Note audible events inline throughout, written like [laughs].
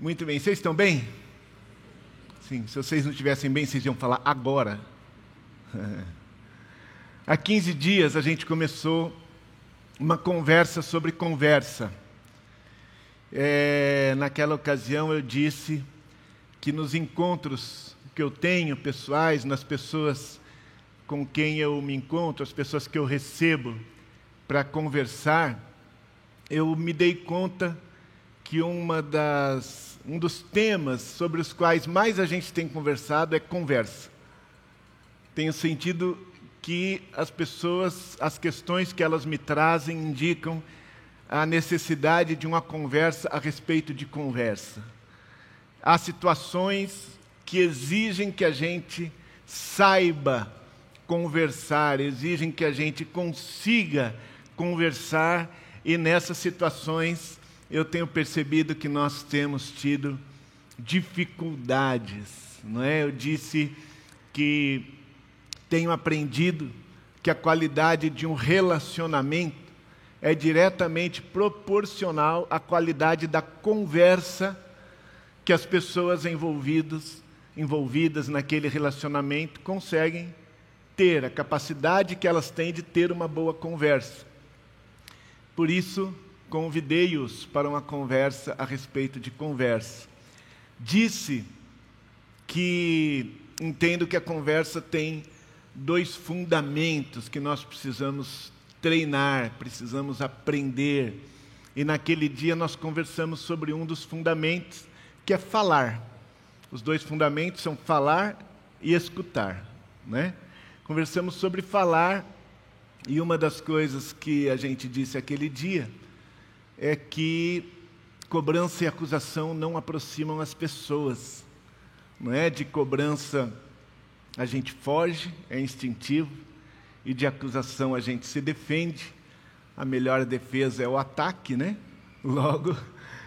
Muito bem, vocês estão bem? Sim, se vocês não estivessem bem, vocês iam falar agora. [laughs] Há 15 dias a gente começou uma conversa sobre conversa. É, naquela ocasião eu disse que nos encontros que eu tenho pessoais, nas pessoas com quem eu me encontro, as pessoas que eu recebo para conversar, eu me dei conta que uma das, um dos temas sobre os quais mais a gente tem conversado é conversa. Tenho sentido que as pessoas, as questões que elas me trazem indicam a necessidade de uma conversa a respeito de conversa. Há situações que exigem que a gente saiba conversar, exigem que a gente consiga conversar, e nessas situações eu tenho percebido que nós temos tido dificuldades, não é? Eu disse que tenho aprendido que a qualidade de um relacionamento é diretamente proporcional à qualidade da conversa que as pessoas envolvidas, envolvidas naquele relacionamento conseguem ter, a capacidade que elas têm de ter uma boa conversa. Por isso, convidei-os para uma conversa a respeito de conversa. Disse que entendo que a conversa tem dois fundamentos que nós precisamos treinar, precisamos aprender. E naquele dia nós conversamos sobre um dos fundamentos, que é falar. Os dois fundamentos são falar e escutar, né? Conversamos sobre falar e uma das coisas que a gente disse aquele dia é que cobrança e acusação não aproximam as pessoas. Não é de cobrança a gente foge, é instintivo, e de acusação a gente se defende. A melhor defesa é o ataque, né? [laughs] Logo,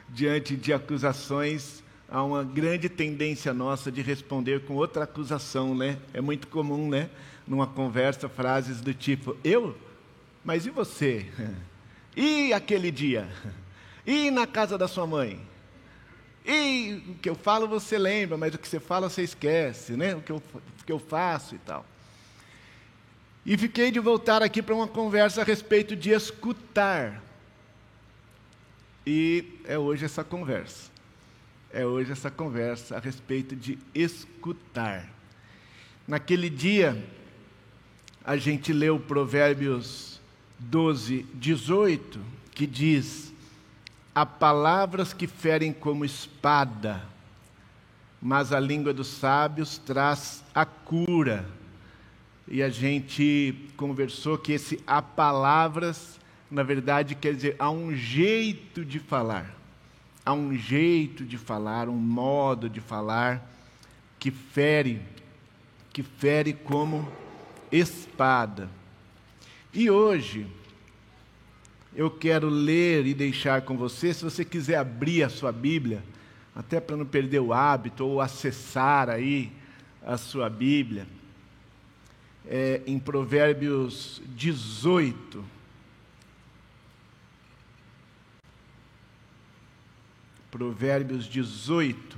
diante de acusações, há uma grande tendência nossa de responder com outra acusação, né? É muito comum, né? Numa conversa, frases do tipo: Eu? Mas e você? [laughs] E aquele dia? E na casa da sua mãe? E o que eu falo você lembra, mas o que você fala você esquece, né? O que eu, o que eu faço e tal. E fiquei de voltar aqui para uma conversa a respeito de escutar. E é hoje essa conversa. É hoje essa conversa a respeito de escutar. Naquele dia, a gente leu Provérbios 12, 18, que diz: Há palavras que ferem como espada, mas a língua dos sábios traz a cura. E a gente conversou que esse há palavras, na verdade, quer dizer, há um jeito de falar. Há um jeito de falar, um modo de falar que fere, que fere como espada. E hoje, eu quero ler e deixar com você, se você quiser abrir a sua Bíblia, até para não perder o hábito, ou acessar aí a sua Bíblia, é, em Provérbios 18. Provérbios 18,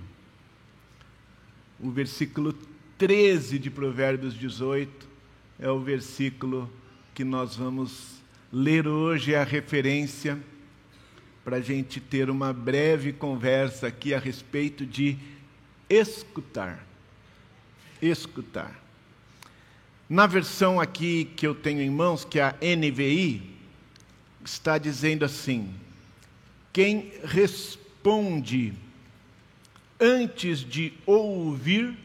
o versículo 13 de Provérbios 18 é o versículo que nós vamos ler hoje é a referência para a gente ter uma breve conversa aqui a respeito de escutar. Escutar. Na versão aqui que eu tenho em mãos, que é a NVI, está dizendo assim: quem responde antes de ouvir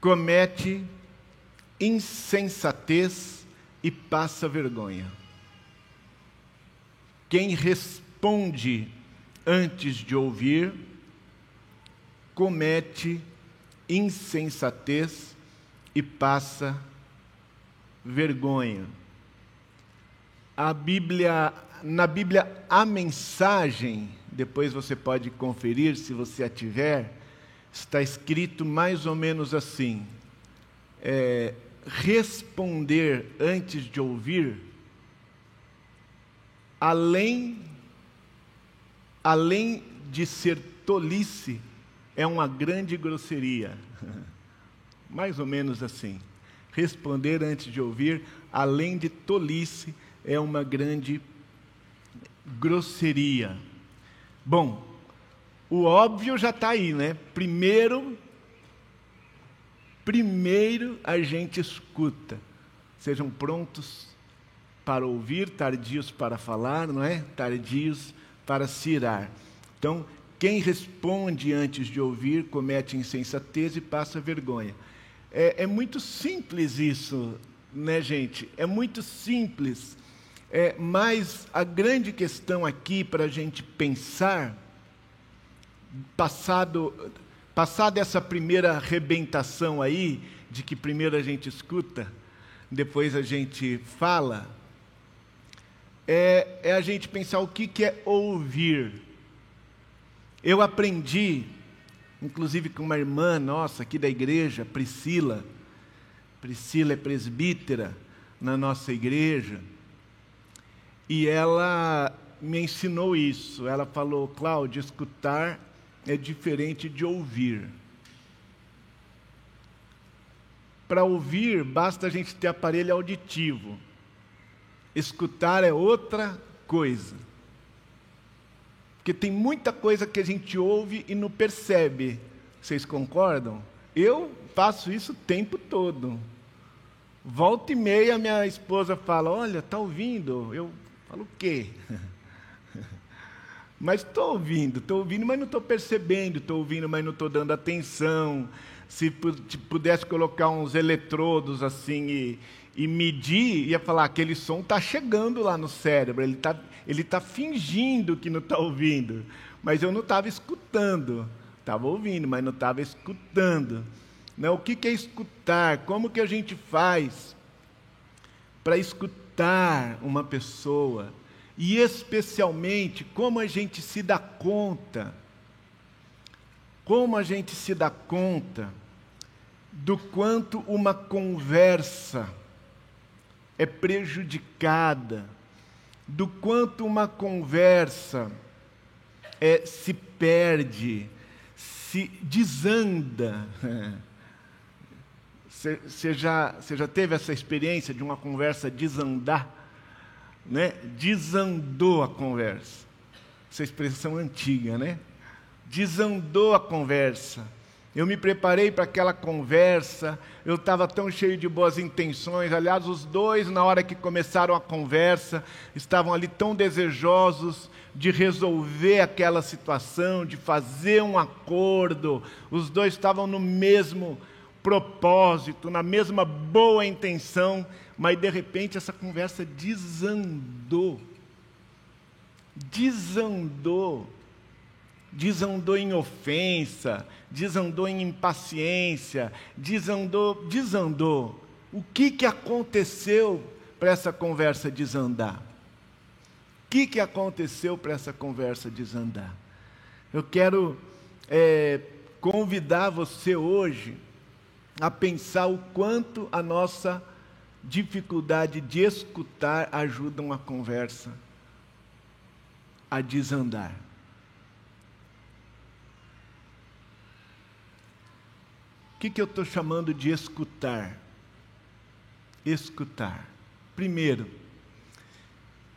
comete insensatez e passa vergonha. Quem responde antes de ouvir comete insensatez e passa vergonha. A Bíblia, na Bíblia, a mensagem, depois você pode conferir se você a tiver, está escrito mais ou menos assim: é, responder antes de ouvir, além, além de ser tolice é uma grande grosseria. [laughs] Mais ou menos assim. Responder antes de ouvir, além de tolice, é uma grande grosseria. Bom, o óbvio já está aí, né? Primeiro, primeiro a gente escuta. Sejam prontos para ouvir, tardios para falar, não é? Tardios para se irar. Então, quem responde antes de ouvir comete insensatez e passa vergonha. É, é muito simples isso, né, gente? É muito simples. É, mas a grande questão aqui para a gente pensar, passado, passada essa primeira arrebentação aí, de que primeiro a gente escuta, depois a gente fala, é, é a gente pensar o que, que é ouvir. Eu aprendi, inclusive com uma irmã nossa aqui da igreja, Priscila. Priscila é presbítera na nossa igreja. E ela me ensinou isso. Ela falou, Cláudio, escutar é diferente de ouvir. Para ouvir, basta a gente ter aparelho auditivo. Escutar é outra coisa. Porque tem muita coisa que a gente ouve e não percebe. Vocês concordam? Eu faço isso o tempo todo. Volta e meia minha esposa fala: Olha, está ouvindo? Eu falo: O quê? [laughs] mas estou ouvindo, estou ouvindo, mas não estou percebendo, estou ouvindo, mas não estou dando atenção. Se pudesse colocar uns eletrodos assim e, e medir, ia falar: aquele som está chegando lá no cérebro, ele está ele tá fingindo que não está ouvindo, mas eu não estava escutando, estava ouvindo, mas não estava escutando. Não, né? o que, que é escutar? Como que a gente faz para escutar uma pessoa? E especialmente como a gente se dá conta, como a gente se dá conta do quanto uma conversa é prejudicada, do quanto uma conversa é, se perde, se desanda. [laughs] Você já, já teve essa experiência de uma conversa desandar? Né? Desandou a conversa. Essa expressão antiga, né? Desandou a conversa eu me preparei para aquela conversa, eu estava tão cheio de boas intenções. Aliás, os dois, na hora que começaram a conversa, estavam ali tão desejosos de resolver aquela situação, de fazer um acordo. Os dois estavam no mesmo propósito, na mesma boa intenção, mas de repente essa conversa desandou. Desandou desandou em ofensa, desandou em impaciência, desandou, desandou. O que, que aconteceu para essa conversa desandar? O que, que aconteceu para essa conversa desandar? Eu quero é, convidar você hoje a pensar o quanto a nossa dificuldade de escutar ajuda uma conversa a desandar. que, que eu estou chamando de escutar? Escutar. Primeiro,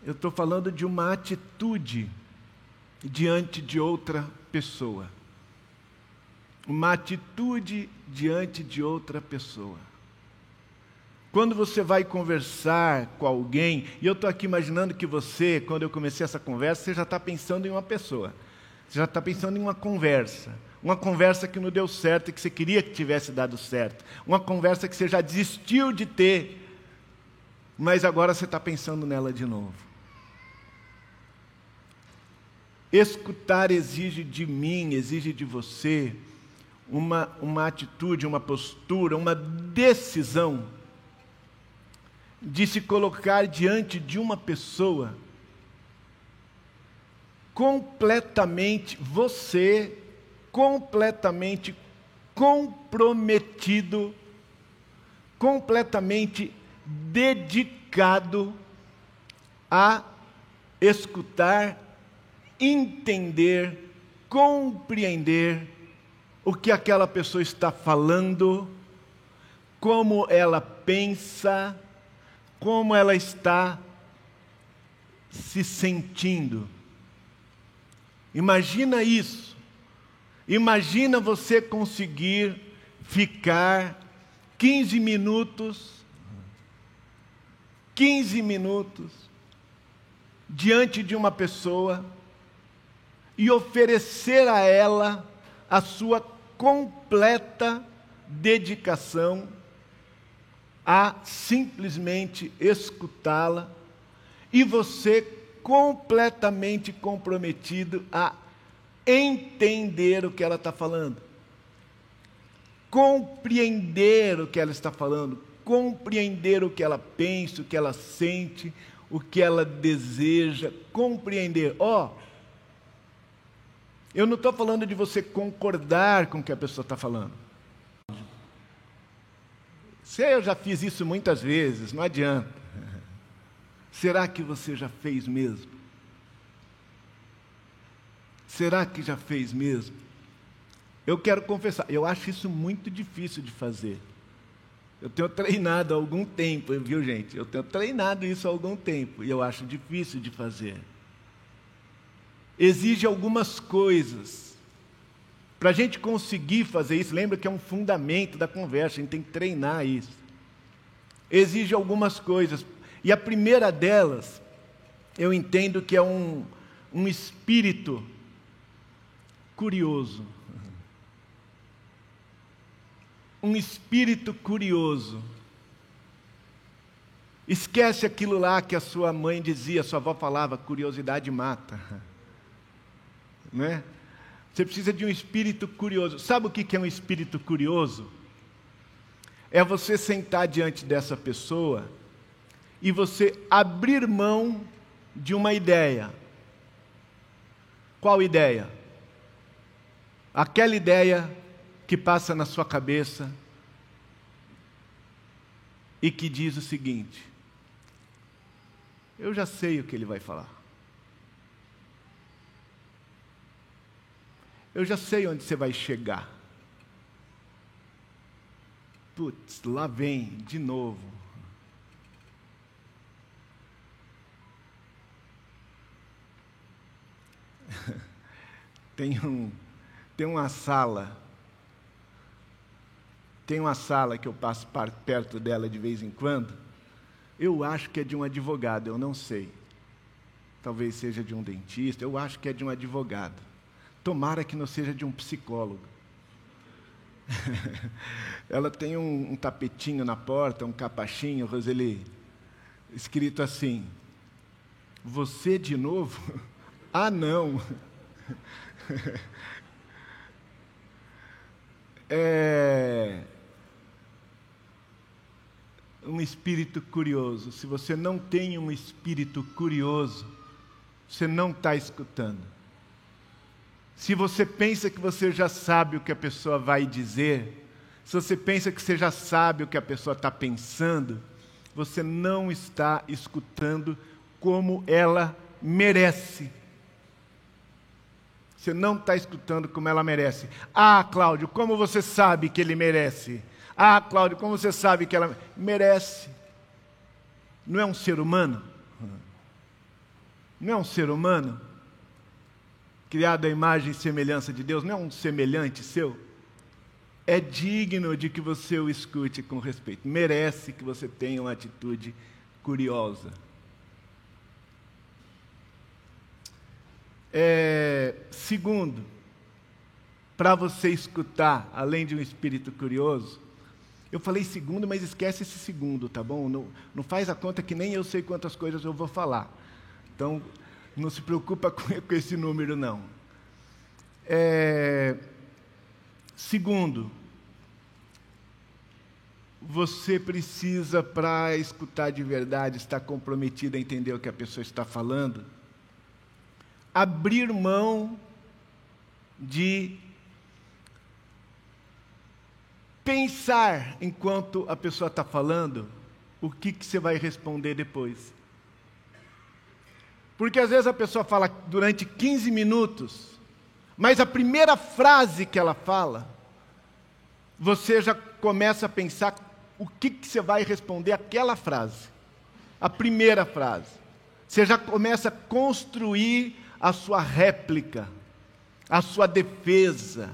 eu estou falando de uma atitude diante de outra pessoa. Uma atitude diante de outra pessoa. Quando você vai conversar com alguém, e eu estou aqui imaginando que você, quando eu comecei essa conversa, você já está pensando em uma pessoa, você já está pensando em uma conversa uma conversa que não deu certo e que você queria que tivesse dado certo, uma conversa que você já desistiu de ter, mas agora você está pensando nela de novo. Escutar exige de mim, exige de você uma, uma atitude, uma postura, uma decisão de se colocar diante de uma pessoa completamente você completamente comprometido, completamente dedicado a escutar, entender, compreender o que aquela pessoa está falando, como ela pensa, como ela está se sentindo. Imagina isso. Imagina você conseguir ficar 15 minutos, 15 minutos, diante de uma pessoa e oferecer a ela a sua completa dedicação a simplesmente escutá-la e você completamente comprometido a entender o que ela está falando, compreender o que ela está falando, compreender o que ela pensa, o que ela sente, o que ela deseja, compreender. Ó, oh, eu não estou falando de você concordar com o que a pessoa está falando. Se eu já fiz isso muitas vezes, não adianta. Será que você já fez mesmo? Será que já fez mesmo? Eu quero confessar, eu acho isso muito difícil de fazer. Eu tenho treinado há algum tempo, viu gente? Eu tenho treinado isso há algum tempo e eu acho difícil de fazer exige algumas coisas. Para a gente conseguir fazer isso, lembra que é um fundamento da conversa, a gente tem que treinar isso. Exige algumas coisas. E a primeira delas, eu entendo que é um, um espírito curioso. Um espírito curioso. Esquece aquilo lá que a sua mãe dizia, sua avó falava: curiosidade mata né? Você precisa de um espírito curioso. Sabe o que é um espírito curioso? É você sentar diante dessa pessoa e você abrir mão de uma ideia. Qual ideia? Aquela ideia que passa na sua cabeça e que diz o seguinte: Eu já sei o que ele vai falar. Eu já sei onde você vai chegar. Putz, lá vem de novo. [laughs] tem, um, tem uma sala. Tem uma sala que eu passo perto dela de vez em quando. Eu acho que é de um advogado, eu não sei. Talvez seja de um dentista, eu acho que é de um advogado. Tomara que não seja de um psicólogo. [laughs] Ela tem um, um, tapetinho na porta, um capachinho, Roseli, escrito assim: Você de novo? [laughs] Ah, não. [laughs] É um espírito curioso. Se você não tem um espírito curioso, você não está escutando. Se você pensa que você já sabe o que a pessoa vai dizer, se você pensa que você já sabe o que a pessoa está pensando, você não está escutando como ela merece. Você não está escutando como ela merece. Ah, Cláudio, como você sabe que ele merece? Ah, Cláudio, como você sabe que ela merece? Não é um ser humano? Não é um ser humano? Criado à imagem e semelhança de Deus, não é um semelhante seu? É digno de que você o escute com respeito, merece que você tenha uma atitude curiosa. É, segundo, para você escutar, além de um espírito curioso, eu falei segundo, mas esquece esse segundo, tá bom? Não, não faz a conta que nem eu sei quantas coisas eu vou falar. Então, não se preocupa [laughs] com, esse número, não. É, segundo, você precisa, para escutar de verdade, estar comprometido a entender o que a pessoa está falando, abrir mão de pensar enquanto a pessoa está falando o que, que você vai responder depois. Porque às vezes a pessoa fala durante 15 minutos, Mas a primeira frase que ela fala, você já começa a pensar o que, que você vai responder àquela frase. A primeira frase. Você já começa a construir a sua réplica, a sua defesa.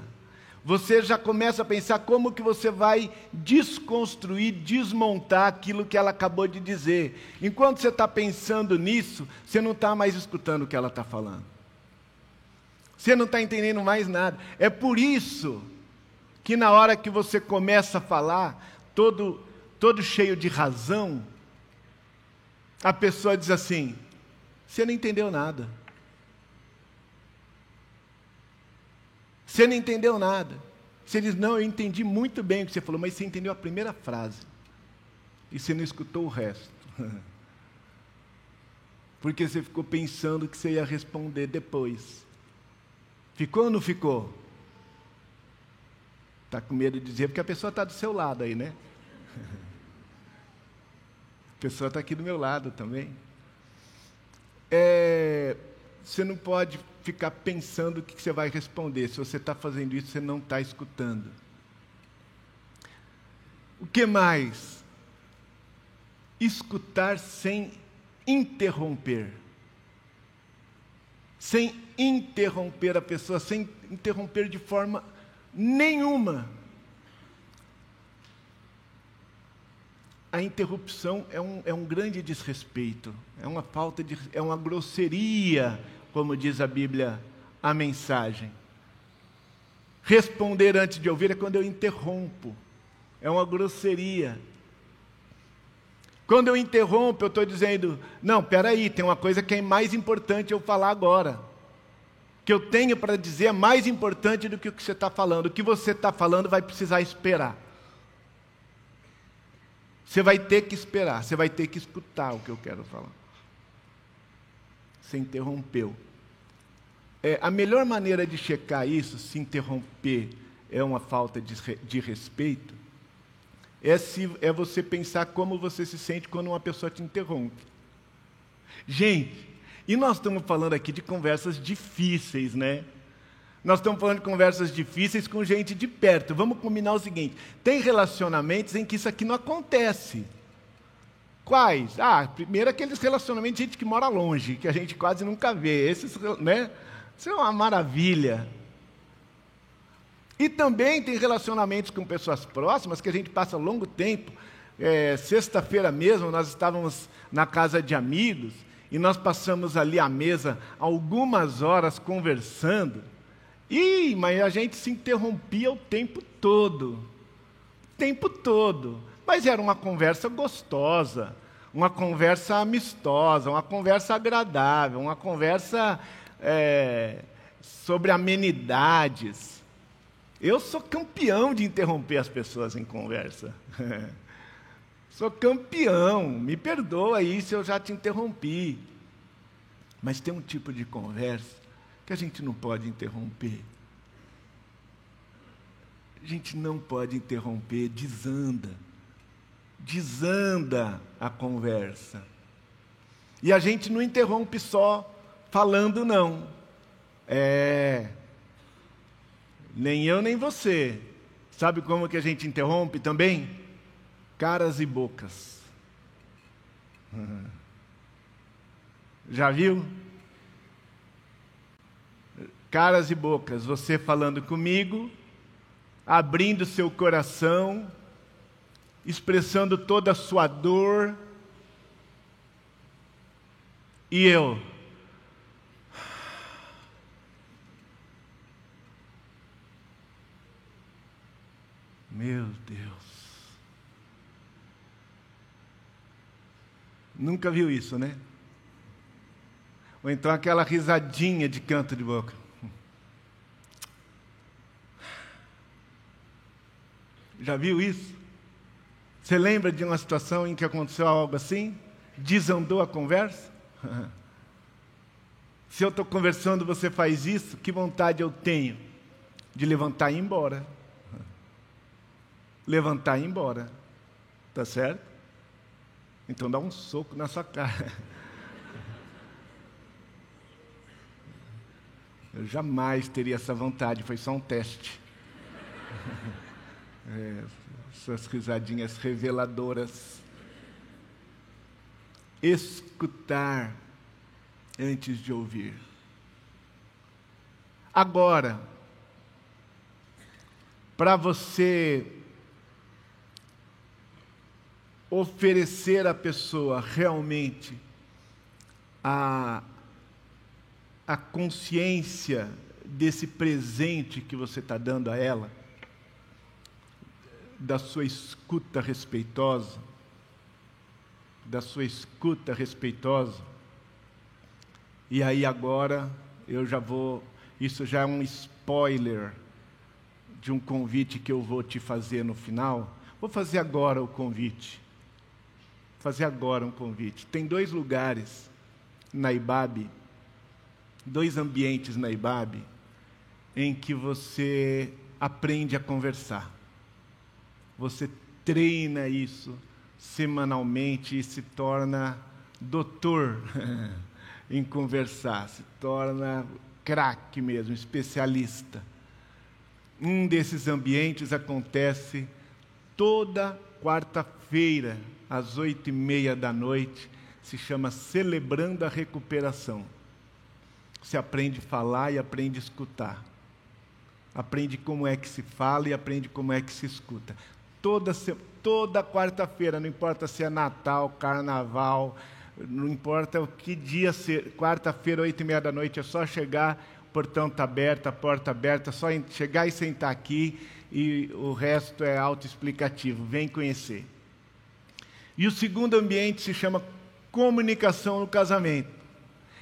Você já começa a pensar como que você vai desconstruir, desmontar aquilo que ela acabou de dizer. Enquanto você está pensando nisso, você não está mais escutando o que ela está falando. Você não está entendendo mais nada. É por isso que na hora que você começa a falar, todo, todo cheio de razão, a pessoa diz assim: você não entendeu nada. Você não entendeu nada. Você diz, não, eu entendi muito bem o que você falou, mas você entendeu a primeira frase. E você não escutou o resto. [laughs] Porque você ficou pensando que você ia responder depois. Ficou ou não ficou? Está com medo de dizer, porque a pessoa está do seu lado aí, né? [laughs] A pessoa está aqui do meu lado também. É, você não pode ficar pensando o que você vai responder. Se você está fazendo isso, você não está escutando. O que mais? Escutar sem interromper. Sem interromper a pessoa, sem interromper de forma nenhuma. A interrupção é um, é um grande desrespeito, é uma falta de. é uma grosseria como diz a Bíblia, a mensagem. Responder antes de ouvir é quando eu interrompo, é uma grosseria. Quando eu interrompo, eu estou dizendo: não, peraí, tem uma coisa que é mais importante eu falar agora. Que eu tenho para dizer é mais importante do que o que você está falando. O que você está falando vai precisar esperar. Você vai ter que esperar, você vai ter que escutar o que eu quero falar. Você interrompeu. É, a melhor maneira de checar isso, se interromper é uma falta de, de respeito, é, se, é você pensar como você se sente quando uma pessoa te interrompe. Gente, e nós estamos falando aqui de conversas difíceis, né? Nós estamos falando de conversas difíceis com gente de perto. Vamos combinar o seguinte: tem relacionamentos em que isso aqui não acontece. Quais? Ah, primeiro aqueles relacionamentos de gente que mora longe, que a gente quase nunca vê. Esses, né? Isso é uma maravilha. E também tem relacionamentos com pessoas próximas que a gente passa longo tempo. É, Sexta-feira mesmo, nós estávamos na casa de amigos e nós passamos ali à mesa algumas horas conversando. E mas a gente se interrompia o tempo todo. O tempo todo. Mas era uma conversa gostosa, uma conversa amistosa, uma conversa agradável, uma conversa é, sobre amenidades. Eu sou campeão de interromper as pessoas em conversa. [laughs] sou campeão. Me perdoa aí se eu já te interrompi. Mas tem um tipo de conversa que a gente não pode interromper. A gente não pode interromper, desanda desanda a conversa. E a gente não interrompe só falando, não. É. Nem eu, nem você. Sabe como que a gente interrompe também? Caras e bocas. [laughs] Já viu? Caras e bocas, você falando comigo, abrindo seu coração, expressando toda a sua dor. E eu. Meu Deus. Nunca viu isso, né? Ou então aquela risadinha de canto de boca. Já viu isso? Você lembra de uma situação em que aconteceu algo assim? Desandou a conversa? [laughs] Se eu estou conversando, você faz isso, que vontade eu tenho de levantar e ir embora. [laughs] Levantar e ir embora. Tá certo? Então dá um soco na sua cara. [laughs] Eu jamais teria essa vontade, foi só um teste. É, suas risadinhas reveladoras. Escutar antes de ouvir. Agora, para você oferecer à pessoa realmente a, a consciência desse presente que você está dando a ela, da sua escuta respeitosa, da sua escuta respeitosa. E aí agora eu já vou, isso já é um spoiler de um convite que eu vou te fazer no final. Vou fazer agora o convite. Fazer agora um convite. Tem dois lugares na IBAB, dois ambientes na IBAB, em que você aprende a conversar. Você treina isso semanalmente e se torna doutor [laughs] em conversar, se torna craque mesmo, especialista. Um desses ambientes acontece toda quarta-feira, às oito e meia da noite, se chama Celebrando a Recuperação. Você aprende a falar e aprende a escutar. Aprende como é que se fala e aprende como é que se escuta. Toda, toda quarta-feira, não importa se é Natal, Carnaval, não importa o que dia ser, quarta-feira, oito e meia da noite, é só chegar portão está aberto, a porta aberta, só chegar e sentar aqui e o resto é autoexplicativo. Vem conhecer. E o segundo ambiente se chama comunicação no casamento.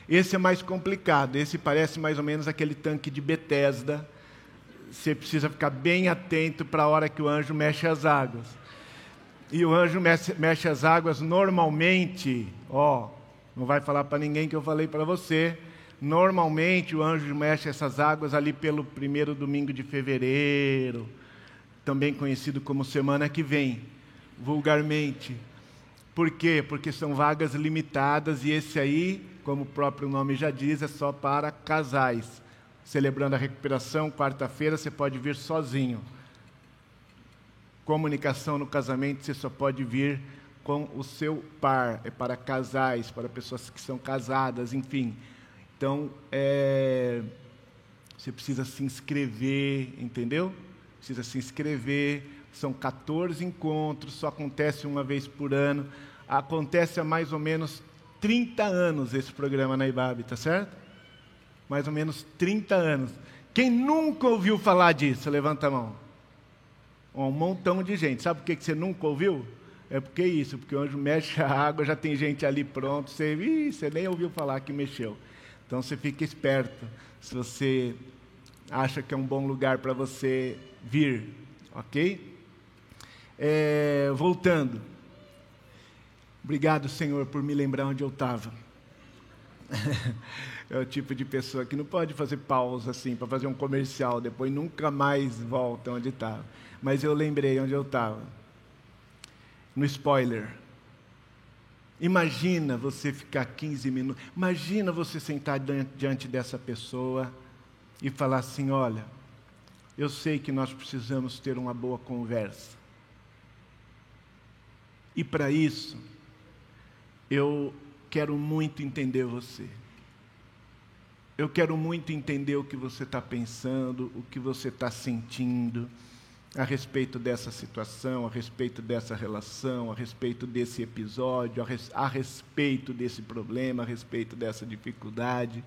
Esse é mais complicado, esse parece mais ou menos aquele tanque de Betesda. Você precisa ficar bem atento para a hora que o anjo mexe as águas. E o anjo mexe, mexe as águas normalmente, ó, não vai falar para ninguém que eu falei para você, Normalmente o anjo mexe essas águas ali pelo primeiro domingo de fevereiro, também conhecido como semana que vem, vulgarmente. Por quê? Porque são vagas limitadas e esse aí, como o próprio nome já diz, é só para casais. Celebrando a recuperação, quarta-feira você pode vir sozinho. Comunicação no casamento você só pode vir com o seu par, é para casais, para pessoas que são casadas, enfim. Então, é, você precisa se inscrever, entendeu? Precisa se inscrever. São 14 encontros, só acontece uma vez por ano. Acontece há mais ou menos 30 anos esse programa na IBAB, tá certo? Mais ou menos 30 anos. Quem nunca ouviu falar disso? Levanta a mão. Um montão de gente. Sabe por que você nunca ouviu? É porque é isso, porque o anjo mexe a água, já tem gente ali pronto, você, ih, você nem ouviu falar que mexeu. Então você fica esperto se você acha que é um bom lugar para você vir, ok? É, voltando. Obrigado, Senhor, por me lembrar onde eu estava. [laughs] é o tipo de pessoa que não pode fazer pausa assim para fazer um comercial, depois nunca mais volta onde estava. Mas eu lembrei onde eu estava. No spoiler. Imagina você ficar 15 minutos, imagina você sentar diante dessa pessoa e falar assim: olha, eu sei que nós precisamos ter uma boa conversa. E para isso, eu quero muito entender você. Eu quero muito entender o que você está pensando, o que você está sentindo a respeito dessa situação, a respeito dessa relação, a respeito desse episódio, a, res, a respeito desse problema, a respeito dessa dificuldade.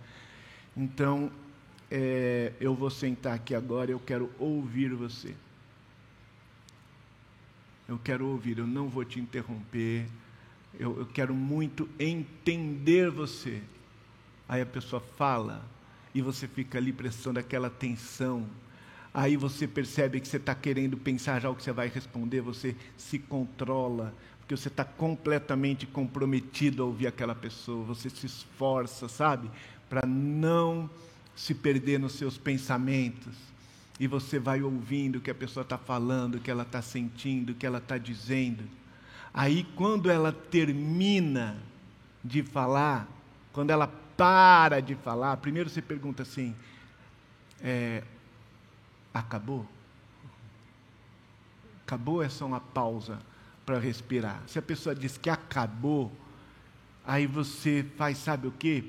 Então, é, eu vou sentar aqui agora, eu quero ouvir você. Eu quero ouvir, eu não vou te interromper. Eu, eu quero muito entender você. Aí a pessoa fala e você fica ali prestando aquela atenção Aí você percebe que você está querendo pensar já o que você vai responder, você se controla, porque você está completamente comprometido a ouvir aquela pessoa, você se esforça, sabe, para não se perder nos seus pensamentos. E você vai ouvindo o que a pessoa está falando, o que ela está sentindo, o que ela está dizendo. Aí, quando ela termina de falar, quando ela para de falar, primeiro você pergunta assim: é, acabou? Acabou é só uma pausa para respirar. Se a pessoa diz que acabou, aí você faz, sabe o quê?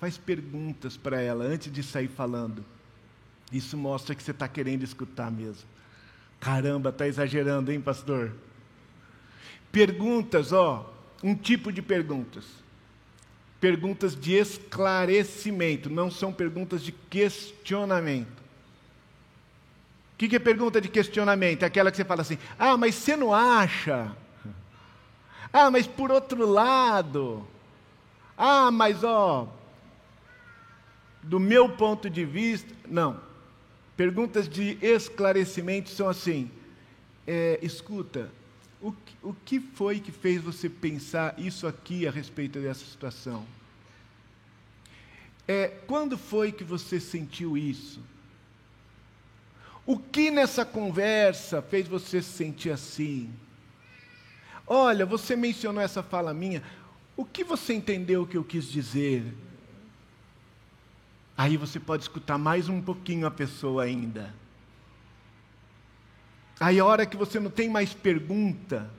Faz perguntas para ela antes de sair falando. Isso mostra que você está querendo escutar mesmo. Caramba, está exagerando, hein, pastor? Perguntas, ó, um tipo de perguntas. Perguntas de esclarecimento, não são perguntas de questionamento. O que, que é pergunta de questionamento? É aquela que você fala assim: ah, mas você não acha? [laughs] Ah, mas por outro lado. Ah, mas ó, do meu ponto de vista. Não. Perguntas de esclarecimento são assim: é, escuta, o, o que foi que fez você pensar isso aqui a respeito dessa situação? É, quando foi que você sentiu isso? O que nessa conversa fez você se sentir assim? Olha, você mencionou essa fala minha. O que você entendeu que eu quis dizer? Aí você pode escutar mais um pouquinho a pessoa ainda. Aí a hora que você não tem mais pergunta,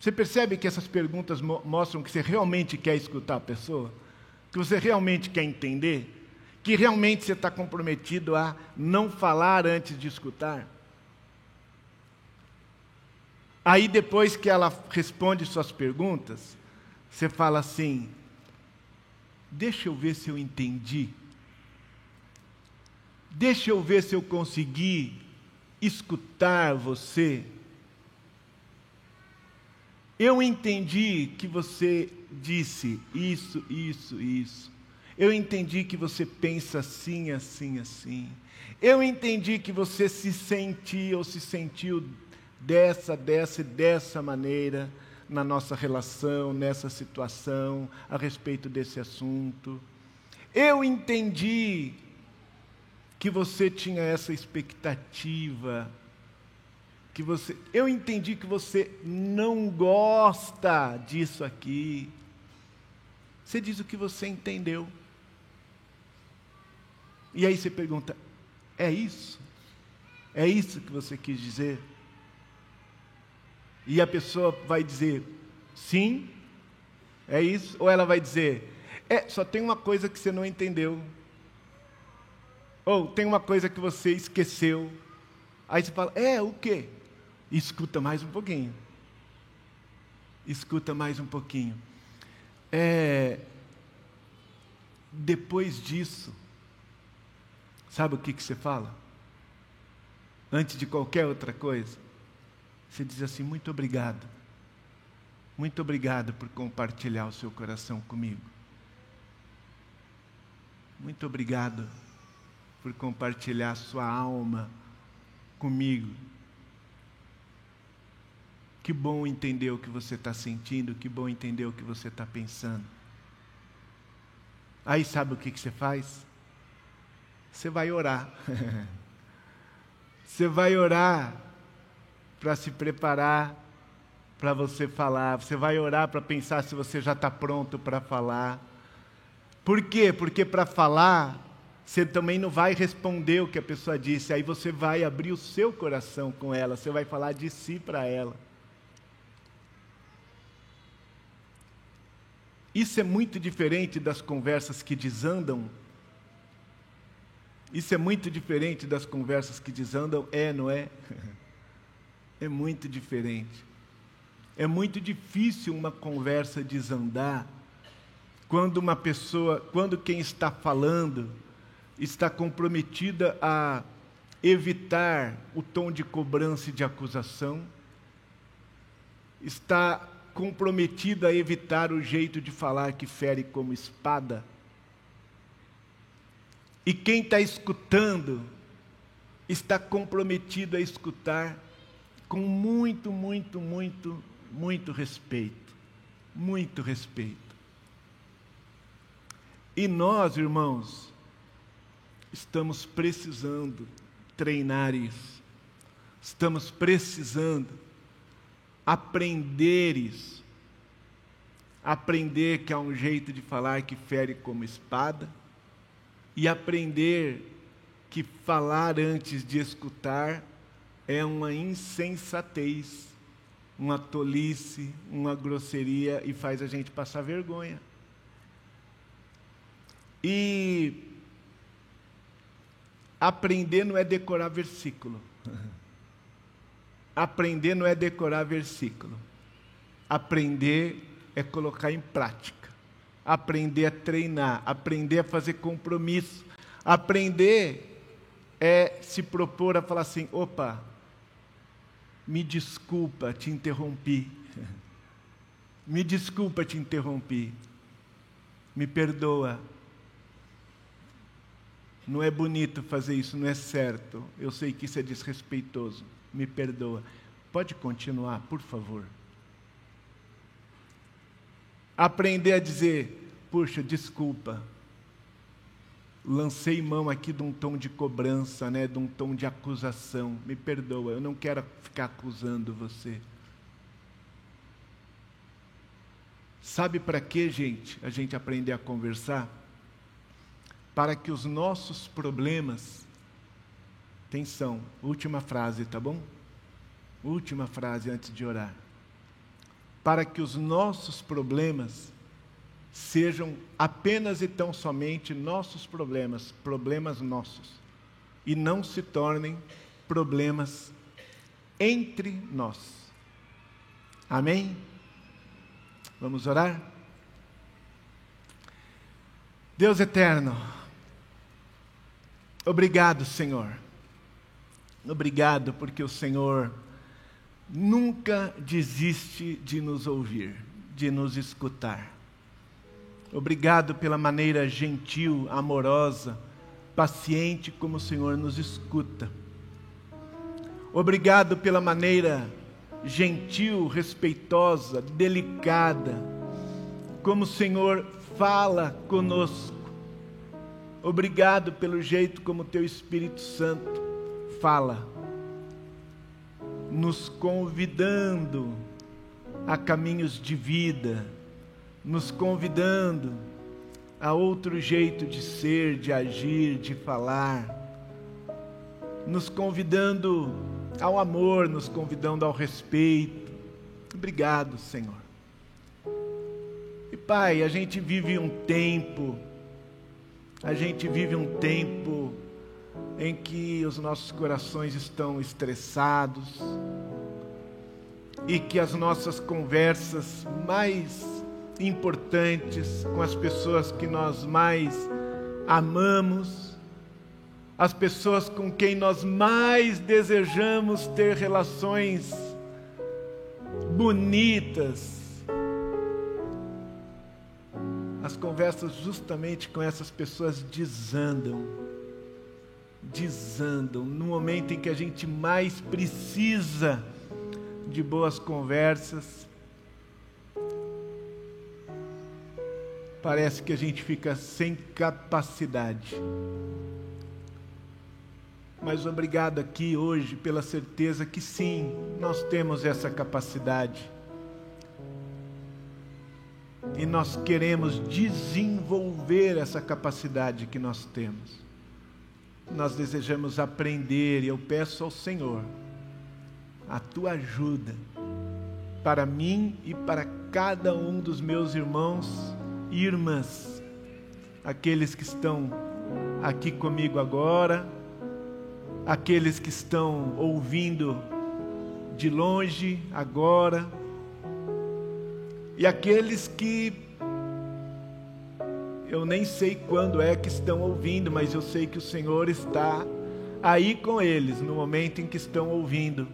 você percebe que essas perguntas mo mostram que você realmente quer escutar a pessoa? Que você realmente quer entender? Que realmente você está comprometido a não falar antes de escutar? Aí depois que ela responde suas perguntas, você fala assim: deixa eu ver se eu entendi. Deixa eu ver se eu consegui escutar você. Eu entendi que você disse isso, isso, isso. Eu entendi que você pensa assim, assim, assim. Eu entendi que você se sentiu ou se sentiu dessa, dessa e dessa maneira na nossa relação, nessa situação, a respeito desse assunto. Eu entendi que você tinha essa expectativa, que você, eu entendi que você não gosta disso aqui. Você diz o que você entendeu. E aí você pergunta: é isso? É isso que você quis dizer? E a pessoa vai dizer: sim, é isso? Ou ela vai dizer: é, só tem uma coisa que você não entendeu. Ou tem uma coisa que você esqueceu. Aí você fala, é, o quê? Escuta mais um pouquinho. Escuta mais um pouquinho. É, depois disso, sabe o que, que você fala? Antes de qualquer outra coisa, você diz assim: muito obrigado. Muito obrigado por compartilhar o seu coração comigo. Muito obrigado por compartilhar sua alma comigo. Que bom entender o que você está sentindo, que bom entender o que você está pensando. Aí sabe o que, que você faz? Você vai orar. [laughs] você vai orar para se preparar para você falar. Você vai orar para pensar se você já está pronto para falar. Por quê? Porque para falar você também não vai responder o que a pessoa disse, aí você vai abrir o seu coração com ela, você vai falar de si para ela. Isso é muito diferente das conversas que desandam. Isso é muito diferente das conversas que desandam, é, não é? [laughs] É muito diferente. É muito difícil uma conversa desandar quando uma pessoa, quando quem está falando está comprometida a evitar o tom de cobrança e de acusação, está comprometida a evitar o jeito de falar que fere como espada. E quem está escutando está comprometido a escutar com muito, muito, muito, muito respeito. Muito respeito. E nós, irmãos, Estamos precisando treinar isso. Estamos precisando aprender isso. Aprender que há um jeito de falar que fere como espada e aprender que falar antes de escutar é uma insensatez, uma tolice, uma grosseria e faz a gente passar vergonha. E aprender não é decorar versículo. Aprender não é decorar versículo. Aprender é colocar em prática. Aprender é treinar, aprender a fazer compromisso. Aprender é se propor a falar assim: opa, me desculpa, te interrompi. Me desculpa, te interrompi. Me perdoa. Não é bonito fazer isso, não é certo. Eu sei que isso é desrespeitoso. Me perdoa. Pode continuar, por favor. Aprender a dizer: puxa, desculpa. Lancei mão aqui de um tom de cobrança, né, de um tom de acusação. Me perdoa, eu não quero ficar acusando você. Sabe para que, gente, a gente aprender a conversar? Para que os nossos problemas, atenção, última frase, tá bom? Última frase antes de orar para que os nossos problemas sejam apenas e tão somente nossos problemas, problemas nossos, e não se tornem problemas entre nós. Amém? Vamos orar? Deus eterno, obrigado, Senhor. Obrigado porque o Senhor nunca desiste de nos ouvir, de nos escutar. Obrigado pela maneira gentil, amorosa, paciente como o Senhor nos escuta. Obrigado pela maneira gentil, respeitosa, delicada, como o Senhor fala conosco. Obrigado pelo jeito como Teu Espírito Santo fala nos convidando a caminhos de vida, nos convidando a outro jeito de ser, de agir, de falar, nos convidando ao amor, nos convidando ao respeito. Obrigado, Senhor. E Pai, a gente vive um tempo, a gente vive um tempo em que os nossos corações estão estressados e que as nossas conversas mais importantes com as pessoas que nós mais amamos, as pessoas com quem nós mais desejamos ter relações bonitas, as conversas justamente com essas pessoas desandam desandam no momento em que a gente mais precisa de boas conversas. Parece que a gente fica sem capacidade. Mas obrigado aqui hoje pela certeza que sim, nós temos essa capacidade. E nós queremos desenvolver essa capacidade que nós temos. Nós desejamos aprender, e eu peço ao Senhor a tua ajuda para mim e para cada um dos meus irmãos e irmãs, aqueles que estão aqui comigo agora, aqueles que estão ouvindo de longe agora, e aqueles que eu nem sei quando é que estão ouvindo, mas eu sei que o Senhor está aí com eles no momento em que estão ouvindo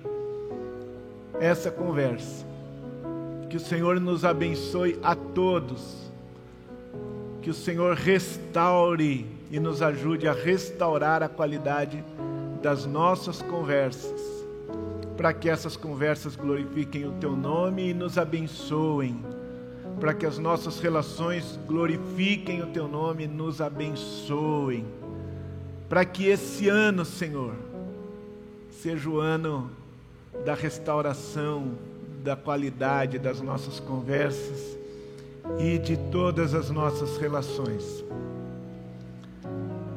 essa conversa. Que o Senhor nos abençoe a todos. Que o Senhor restaure e nos ajude a restaurar a qualidade das nossas conversas, para que essas conversas glorifiquem o Teu nome e nos abençoem para que as nossas relações glorifiquem o Teu nome nos abençoem. Para que esse ano, Senhor, seja o ano da restauração da qualidade das nossas conversas e de todas as nossas relações.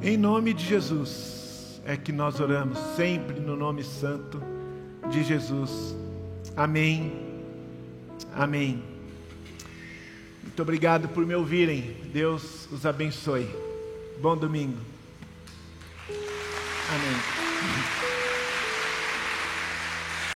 Em nome de Jesus. é que nós oramos, sempre no nome santo de Jesus. Amém. Amém. Muito obrigado por me ouvirem. Deus os abençoe. Bom domingo. Amém.